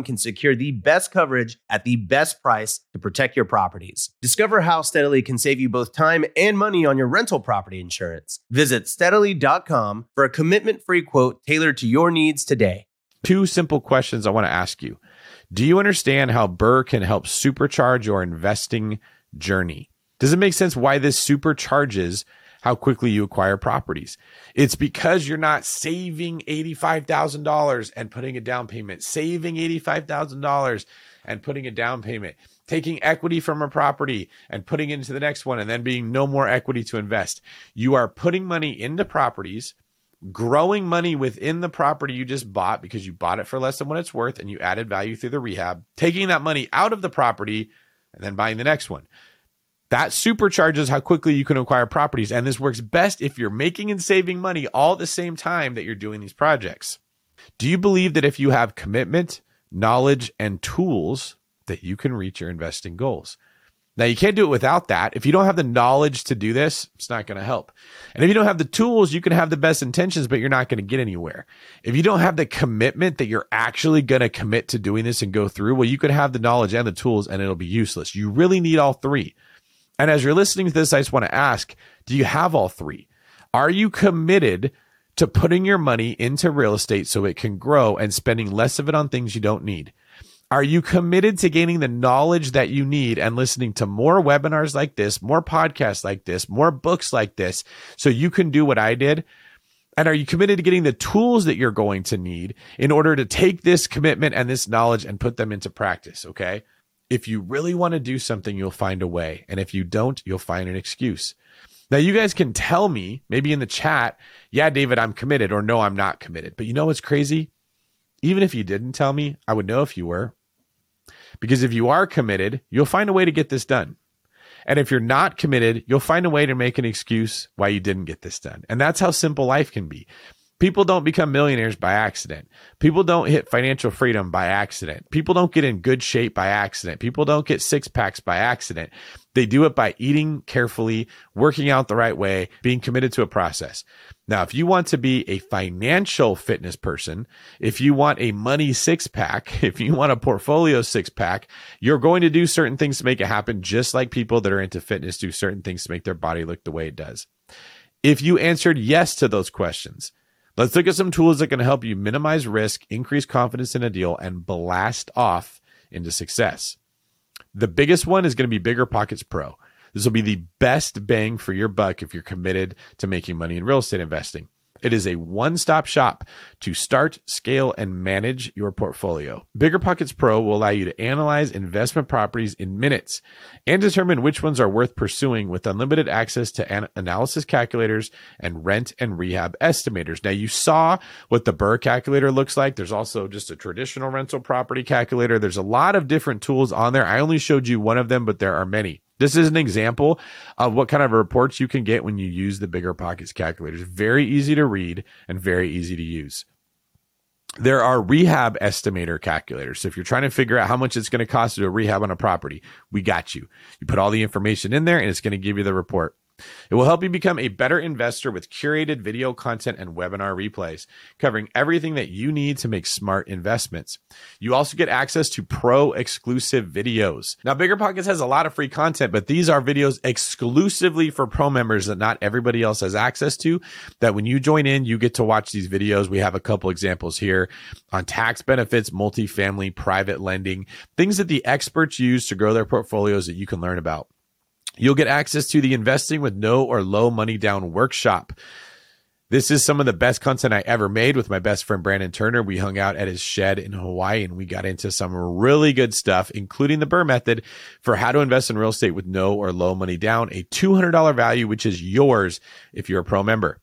can secure the best coverage at the best price to protect your properties. Discover how Steadily can save you both time and money on your rental property insurance. Visit steadily.com for a commitment free quote tailored to your needs today. Two simple questions I want to ask you. Do you understand how BRRRR can help supercharge your investing journey? Does it make sense why this supercharges how quickly you acquire properties. It's because you're not saving $85,000 and putting a down payment, saving $85,000 and putting a down payment, taking equity from a property and putting it into the next one and then being no more equity to invest. You are putting money into properties, growing money within the property you just bought because you bought it for less than what it's worth and you added value through the rehab, taking that money out of the property and then buying the next one. That supercharges how quickly you can acquire properties. And this works best if you're making and saving money all at the same time that you're doing these projects. Do you believe that if you have commitment, knowledge, and tools, that you can reach your investing goals? Now, you can't do it without that. If you don't have the knowledge to do this, it's not going to help. And if you don't have the tools, you can have the best intentions, but you're not going to get anywhere. If you don't have the commitment that you're actually going to commit to doing this and go through, well, you could have the knowledge and the tools and it'll be useless. You really need all three. And as you're listening to this, I just want to ask do you have all three? Are you committed to putting your money into real estate so it can grow and spending less of it on things you don't need? Are you committed to gaining the knowledge that you need and listening to more webinars like this, more podcasts like this, more books like this, so you can do what I did? And are you committed to getting the tools that you're going to need in order to take this commitment and this knowledge and put them into practice? Okay if you really want to do something, you'll find a way. And if you don't, you'll find an excuse. Now, you guys can tell me, maybe in the chat, yeah, David, I'm committed, or no, I'm not committed. But you know what's crazy? Even if you didn't tell me, I would know if you were. Because if you are committed, you'll find a way to get this done. And if you're not committed, you'll find a way to make an excuse why you didn't get this done. And that's how simple life can be. People don't become millionaires by accident. People don't hit financial freedom by accident. People don't get in good shape by accident. People don't get six packs by accident. They do it by eating carefully, working out the right way, being committed to a process. Now, if you want to be a financial fitness person, if you want a money six pack, if you want a portfolio six pack, you're going to do certain things to make it happen, just like people that are into fitness do certain things to make their body look the way it does. If you answered yes to those questions, Let's look at some tools that can help you minimize risk, increase confidence in a deal, and blast off into success. The biggest one is going to be Bigger Pockets Pro. This will be the best bang for your buck if you're committed to making money in real estate investing. It is a one stop shop to start, scale, and manage your portfolio. Bigger Pockets Pro will allow you to analyze investment properties in minutes and determine which ones are worth pursuing with unlimited access to an- analysis calculators and rent and rehab estimators. Now, you saw what the BRRRR calculator looks like. There's also just a traditional rental property calculator. There's a lot of different tools on there. I only showed you one of them, but there are many. This is an example of what kind of reports you can get when you use the bigger pockets calculators. Very easy to read and very easy to use. There are rehab estimator calculators. So if you're trying to figure out how much it's going to cost to do a rehab on a property, we got you. You put all the information in there and it's going to give you the report. It will help you become a better investor with curated video content and webinar replays, covering everything that you need to make smart investments. You also get access to pro exclusive videos. Now, Bigger Pockets has a lot of free content, but these are videos exclusively for pro members that not everybody else has access to. That when you join in, you get to watch these videos. We have a couple examples here on tax benefits, multifamily, private lending, things that the experts use to grow their portfolios that you can learn about. You'll get access to the investing with no or low money down workshop. This is some of the best content I ever made with my best friend Brandon Turner. We hung out at his shed in Hawaii and we got into some really good stuff, including the BRRRR method for how to invest in real estate with no or low money down, a $200 value, which is yours if you're a pro member.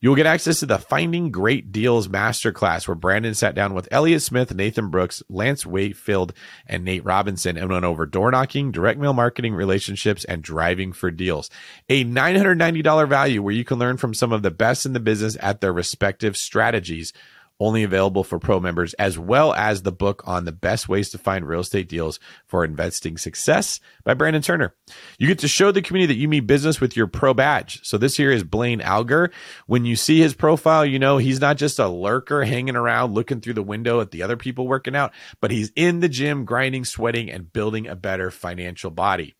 You will get access to the Finding Great Deals Masterclass, where Brandon sat down with Elliott Smith, Nathan Brooks, Lance Wakefield, and Nate Robinson and went over door knocking, direct mail marketing, relationships, and driving for deals. A $990 value where you can learn from some of the best in the business at their respective strategies only available for pro members, as well as the book on the best ways to find real estate deals for investing success by Brandon Turner. You get to show the community that you mean business with your pro badge. So this here is Blaine Alger. When you see his profile, you know he's not just a lurker hanging around looking through the window at the other people working out, but he's in the gym, grinding, sweating, and building a better financial body.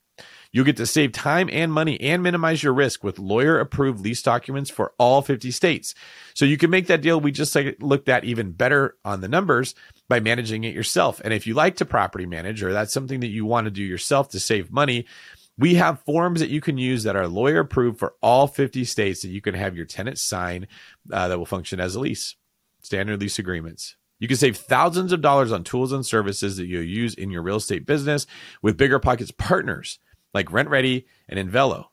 You'll get to save time and money and minimize your risk with lawyer approved lease documents for all 50 states. So you can make that deal we just looked at even better on the numbers by managing it yourself. And if you like to property manage or that's something that you want to do yourself to save money, we have forms that you can use that are lawyer approved for all 50 states that you can have your tenants sign uh, that will function as a lease, standard lease agreements. You can save thousands of dollars on tools and services that you'll use in your real estate business with Bigger Pockets partners like RentRedi and Invelo.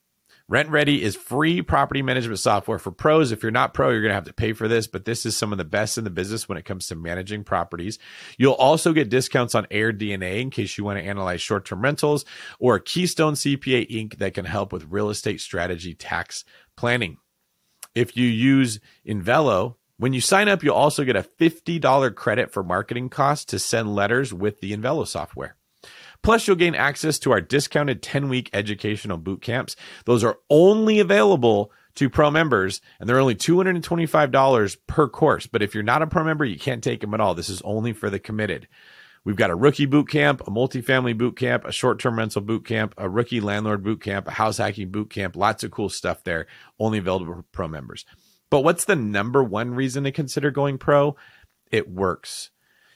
Ready is free property management software for pros. If you're not pro, you're going to have to pay for this, but this is some of the best in the business when it comes to managing properties. You'll also get discounts on AirDNA in case you want to analyze short term rentals or Keystone CPA Inc. that can help with real estate strategy tax planning. If you use Invelo, when you sign up, you'll also get a $50 credit for marketing costs to send letters with the Invelo software. Plus, you'll gain access to our discounted 10 week educational boot camps. Those are only available to pro members and they're only $225 per course. But if you're not a pro member, you can't take them at all. This is only for the committed. We've got a rookie boot camp, a multifamily boot camp, a short term rental boot camp, a rookie landlord boot camp, a house hacking boot camp. Lots of cool stuff there, only available for pro members. But what's the number one reason to consider going pro? It works.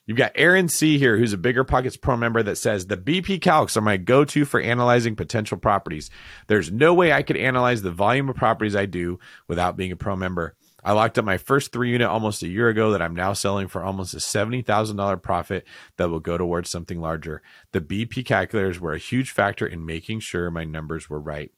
You've got Aaron C here, who's a Bigger Pockets Pro member that says the BP calcs are my go to for analyzing potential properties. There's no way I could analyze the volume of properties I do without being a pro member. I locked up my first three unit almost a year ago that I'm now selling for almost a $70,000 profit that will go towards something larger. The BP calculators were a huge factor in making sure my numbers were right.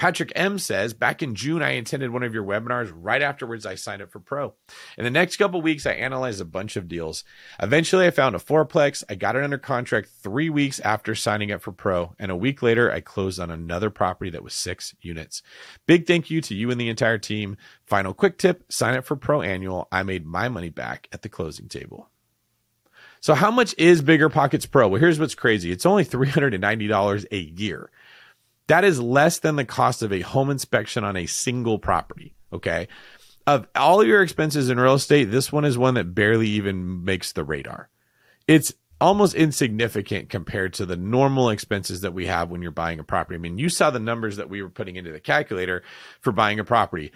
Patrick M says, back in June, I attended one of your webinars. Right afterwards, I signed up for Pro. In the next couple weeks, I analyzed a bunch of deals. Eventually, I found a fourplex. I got it under contract three weeks after signing up for Pro. And a week later, I closed on another property that was six units. Big thank you to you and the entire team. Final quick tip sign up for Pro Annual. I made my money back at the closing table. So, how much is Bigger Pockets Pro? Well, here's what's crazy it's only $390 a year. That is less than the cost of a home inspection on a single property. Okay. Of all your expenses in real estate, this one is one that barely even makes the radar. It's almost insignificant compared to the normal expenses that we have when you're buying a property. I mean, you saw the numbers that we were putting into the calculator for buying a property.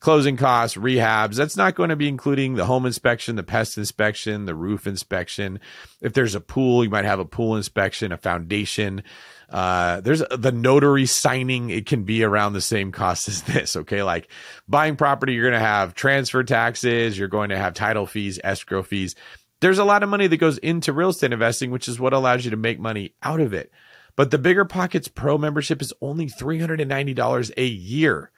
Closing costs, rehabs, that's not going to be including the home inspection, the pest inspection, the roof inspection. If there's a pool, you might have a pool inspection, a foundation, uh, there's the notary signing. It can be around the same cost as this. Okay. Like buying property, you're going to have transfer taxes. You're going to have title fees, escrow fees. There's a lot of money that goes into real estate investing, which is what allows you to make money out of it. But the Bigger Pockets Pro membership is only $390 a year.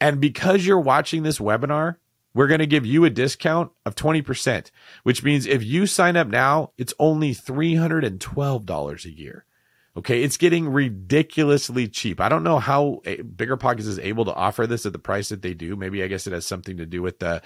And because you're watching this webinar, we're going to give you a discount of 20%, which means if you sign up now, it's only $312 a year. Okay, it's getting ridiculously cheap. I don't know how eh, Bigger Pockets is able to offer this at the price that they do. Maybe I guess it has something to do with the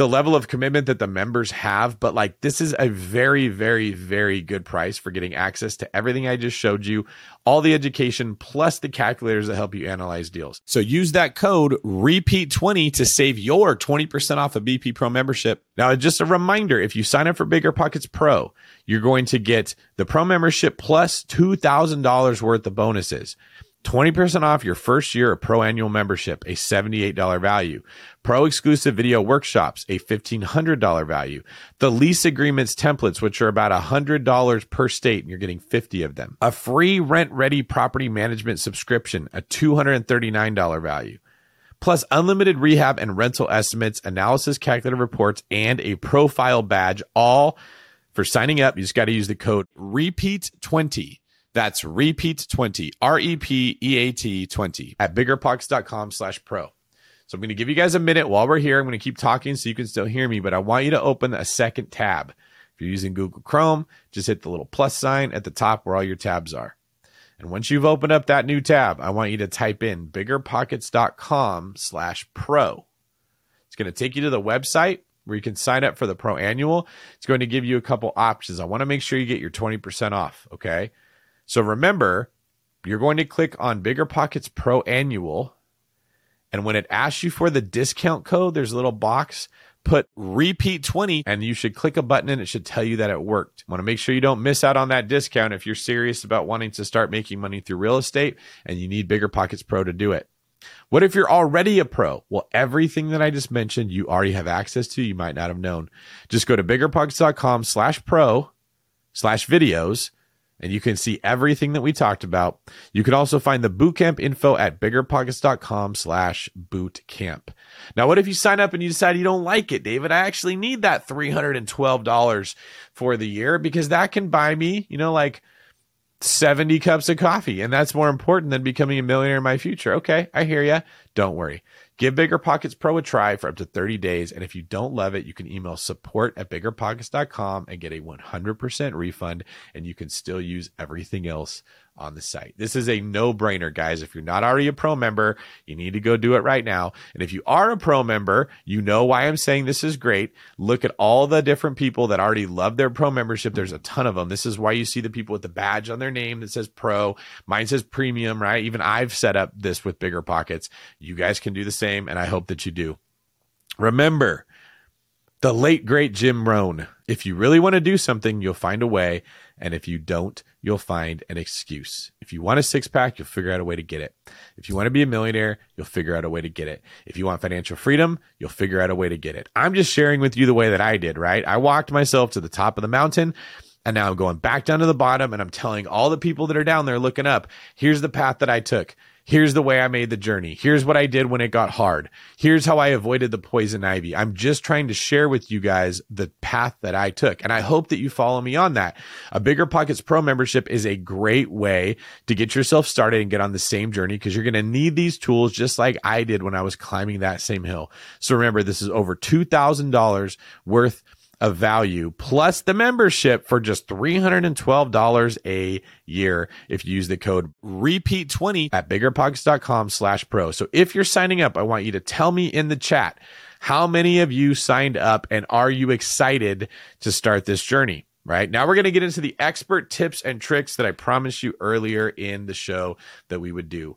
the level of commitment that the members have, but like this is a very very very good price for getting access to everything I just showed you, all the education plus the calculators that help you analyze deals. So use that code repeat20 to save your 20% off a BP Pro membership. Now, just a reminder, if you sign up for Bigger Pockets Pro, you're going to get the pro membership plus $2,000 worth of bonuses. 20% off your first year of pro annual membership, a $78 value. Pro exclusive video workshops, a $1,500 value. The lease agreements templates, which are about $100 per state, and you're getting 50 of them. A free RentRedi property management subscription, a $239 value. Plus unlimited rehab and rental estimates, analysis calculator reports, and a profile badge, all for signing up. You just got to use the code REPEAT20 that's repeat20, R E P E A T 20 at biggerpockets.com slash pro. So I'm going to give you guys a minute while we're here. I'm going to keep talking so you can still hear me, but I want you to open a second tab. If you're using Google Chrome, just hit the little plus sign at the top where all your tabs are. And once you've opened up that new tab, I want you to type in biggerpockets.com slash pro. It's going to take you to the website where you can sign up for the pro annual. It's going to give you a couple options. I want to make sure you get your 20% off. Okay. So remember, you're going to click on Bigger Pockets Pro Annual. And when it asks you for the discount code, there's a little box. Put repeat 20 and you should click a button and it should tell you that it worked. Want to make sure you don't miss out on that discount if you're serious about wanting to start making money through real estate and you need Bigger Pockets Pro to do it. What if you're already a pro? Well, everything that I just mentioned, you already have access to. You might not have known. Just go to biggerpockets.com slash pro slash videos and you can see everything that we talked about. You can also find the bootcamp info at biggerpockets.com slash bootcamp. Now, what if you sign up and you decide you don't like it, David? I actually need that $312 for the year because that can buy me, you know, like 70 cups of coffee. And that's more important than becoming a millionaire in my future. Okay, I hear you. Don't worry. Give Bigger Pockets Pro a try for up to 30 days. And if you don't love it, you can email support at biggerpockets.com and get a 100% refund. And you can still use everything else on the site. This is a no brainer, guys. If you're not already a pro member, you need to go do it right now. And if you are a pro member, you know why I'm saying this is great. Look at all the different people that already love their pro membership. There's a ton of them. This is why you see the people with the badge on their name that says pro. Mine says premium, right? Even I've set up this with bigger pockets. You guys can do the same. And I hope that you do. Remember, the late great Jim Rohn. If you really want to do something, you'll find a way. And if you don't, you'll find an excuse. If you want a six pack, you'll figure out a way to get it. If you want to be a millionaire, you'll figure out a way to get it. If you want financial freedom, you'll figure out a way to get it. I'm just sharing with you the way that I did, right? I walked myself to the top of the mountain and now I'm going back down to the bottom and I'm telling all the people that are down there looking up, here's the path that I took. Here's the way I made the journey. Here's what I did when it got hard. Here's how I avoided the poison ivy. I'm just trying to share with you guys the path that I took. And I hope that you follow me on that. A Bigger Pockets Pro membership is a great way to get yourself started and get on the same journey because you're going to need these tools just like I did when I was climbing that same hill. So remember, this is over $2,000 worth of value plus the membership for just $312 a year if you use the code repeat20 at biggerpockets.com slash pro. So if you're signing up, I want you to tell me in the chat how many of you signed up and are you excited to start this journey? Right now, we're going to get into the expert tips and tricks that I promised you earlier in the show that we would do.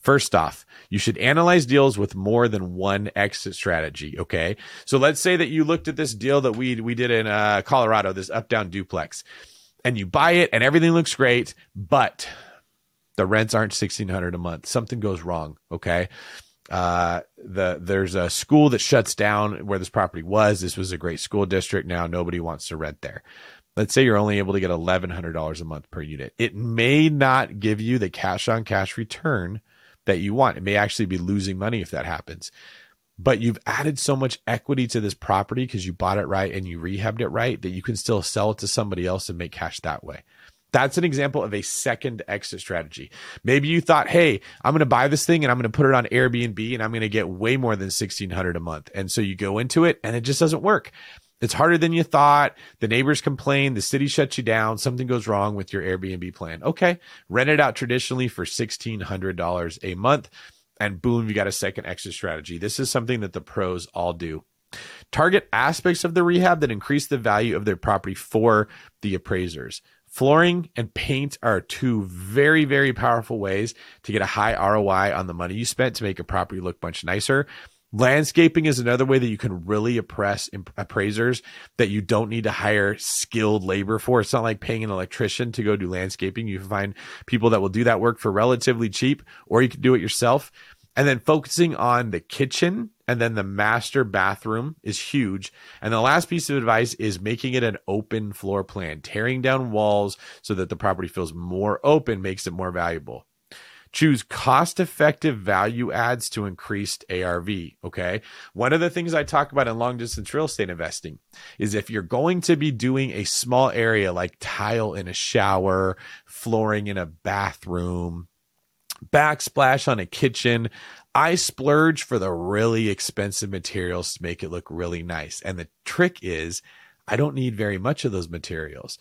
First off, you should analyze deals with more than one exit strategy. Okay. So let's say that you looked at this deal that we, we did in uh, Colorado, this up down duplex, and you buy it and everything looks great, but the rents aren't 1600 a month. Something goes wrong. Okay. Uh, the, there's a school that shuts down where this property was. This was a great school district. Now nobody wants to rent there let's say you're only able to get $1100 a month per unit it may not give you the cash on cash return that you want. It may actually be losing money if that happens. But you've added so much equity to this property because you bought it right and you rehabbed it right that you can still sell it to somebody else and make cash that way. That's an example of a second exit strategy. Maybe you thought, "Hey, I'm going to buy this thing and I'm going to put it on Airbnb and I'm going to get way more than 1600 a month." And so you go into it and it just doesn't work. It's harder than you thought. The neighbors complain. The city shuts you down. Something goes wrong with your Airbnb plan. Okay. Rent it out traditionally for $1,600 a month. And boom, you got a second exit strategy. This is something that the pros all do. Target aspects of the rehab that increase the value of their property for the appraisers. Flooring and paint are two very, very powerful ways to get a high ROI on the money you spent to make a property look much nicer. Landscaping is another way that you can really oppress appraisers that you don't need to hire skilled labor for. It's not like paying an electrician to go do landscaping. You find people that will do that work for relatively cheap, or you can do it yourself. And then focusing on the kitchen and then the master bathroom is huge. And the last piece of advice is making it an open floor plan, tearing down walls so that the property feels more open makes it more valuable. Choose cost effective value adds to increased ARV. Okay. One of the things I talk about in long distance real estate investing is if you're going to be doing a small area like tile in a shower, flooring in a bathroom, backsplash on a kitchen, I splurge for the really expensive materials to make it look really nice. And the trick is, I don't need very much of those materials.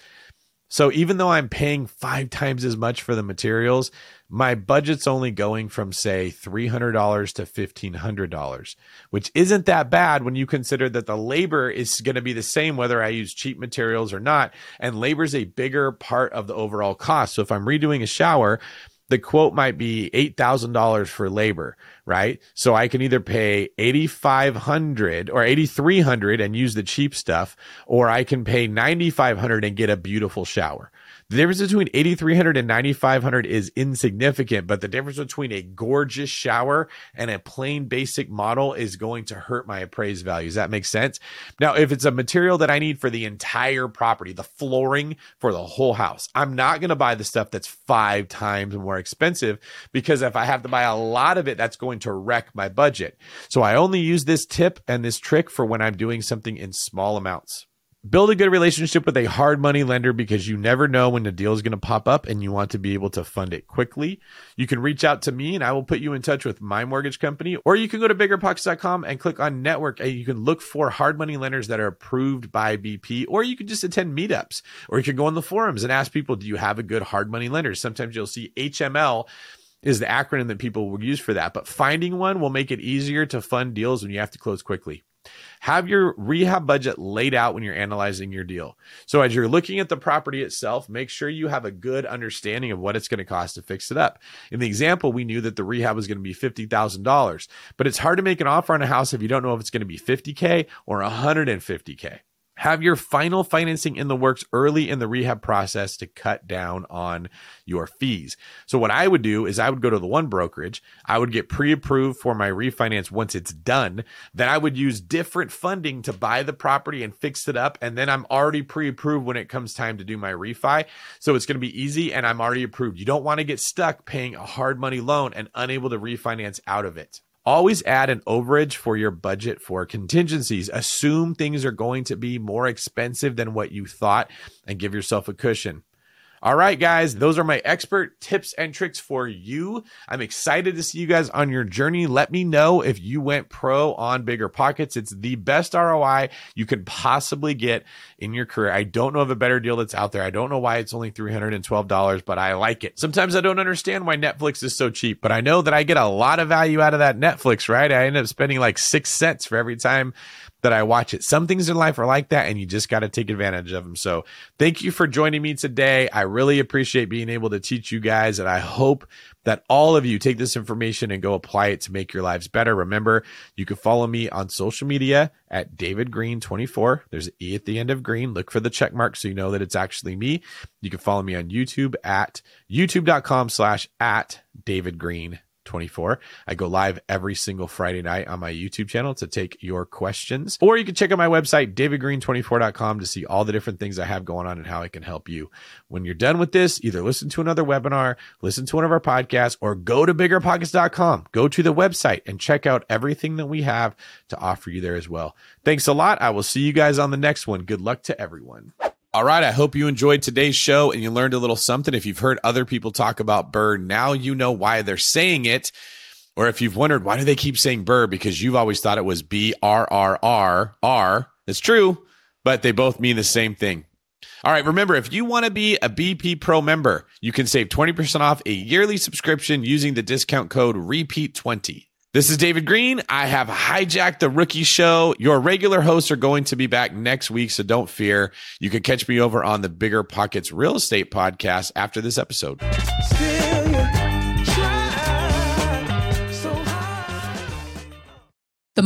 So even though I'm paying five times as much for the materials, my budget's only going from say $300 to $1,500, which isn't that bad when you consider that the labor is going to be the same whether I use cheap materials or not. And labor is a bigger part of the overall cost. So if I'm redoing a shower, the quote might be $8,000 for labor, right? So I can either pay 8,500 or 8,300 and use the cheap stuff, or I can pay 9,500 and get a beautiful shower. The difference between 8,300 and 9,500 is insignificant, but the difference between a gorgeous shower and a plain basic model is going to hurt my appraised values. That makes sense. Now, if it's a material that I need for the entire property, the flooring for the whole house, I'm not going to buy the stuff that's five times more expensive because if I have to buy a lot of it, that's going to wreck my budget. So I only use this tip and this trick for when I'm doing something in small amounts. Build a good relationship with a hard money lender because you never know when the deal is going to pop up and you want to be able to fund it quickly. You can reach out to me and I will put you in touch with my mortgage company, or you can go to biggerpockets.com and click on network and you can look for hard money lenders that are approved by BP, or you can just attend meetups, or you can go on the forums and ask people, do you have a good hard money lender? Sometimes you'll see HML is the acronym that people will use for that, but finding one will make it easier to fund deals when you have to close quickly. Have your rehab budget laid out when you're analyzing your deal. So as you're looking at the property itself, make sure you have a good understanding of what it's going to cost to fix it up. In the example, we knew that the rehab was going to be $50,000, but it's hard to make an offer on a house if you don't know if it's going to be 50K or 150K. Have your final financing in the works early in the rehab process to cut down on your fees. So what I would do is I would go to the one brokerage, I would get pre-approved for my refinance once it's done, then I would use different funding to buy the property and fix it up and then I'm already pre-approved when it comes time to do my refi. So it's going to be easy and I'm already approved. You don't want to get stuck paying a hard money loan and unable to refinance out of it. Always add an overage for your budget for contingencies. Assume things are going to be more expensive than what you thought and give yourself a cushion. All right, guys, those are my expert tips and tricks for you. I'm excited to see you guys on your journey. Let me know if you went pro on Bigger Pockets. It's the best ROI you could possibly get in your career. I don't know of a better deal that's out there. I don't know why it's only $312, but I like it. Sometimes I don't understand why Netflix is so cheap, but I know that I get a lot of value out of that Netflix, right? I end up spending like six cents for every time that I watch it. Some things in life are like that, and you just got to take advantage of them. So, thank you for joining me today. I really appreciate being able to teach you guys, and I hope that all of you take this information and go apply it to make your lives better. Remember, you can follow me on social media at David Greene 24. There's an E at the end of green. Look for the check mark so you know that it's actually me. You can follow me on YouTube at youtube.com slash at David Greene 24. I go live every single Friday night on my YouTube channel to take your questions. Or you can check out my website, davidgreene24.com, to see all the different things I have going on and how I can help you. When you're done with this, either listen to another webinar, listen to one of our podcasts, or go to biggerpockets.com. Go to the website and check out everything that we have to offer you there as well. Thanks a lot. I will see you guys on the next one. Good luck to everyone. All right. I hope you enjoyed today's show and you learned a little something. If you've heard other people talk about BRRRR, now you know why they're saying it. Or if you've wondered why do they keep saying BRRRR, because you've always thought it was B R R R R. That's true, but they both mean the same thing. All right. Remember, if you want to be a BP Pro member, you can save 20% off a yearly subscription using the discount code REPEAT20. This is David Greene. I have hijacked the rookie show. Your regular hosts are going to be back next week, so don't fear. You can catch me over on the Bigger Pockets Real Estate podcast after this episode.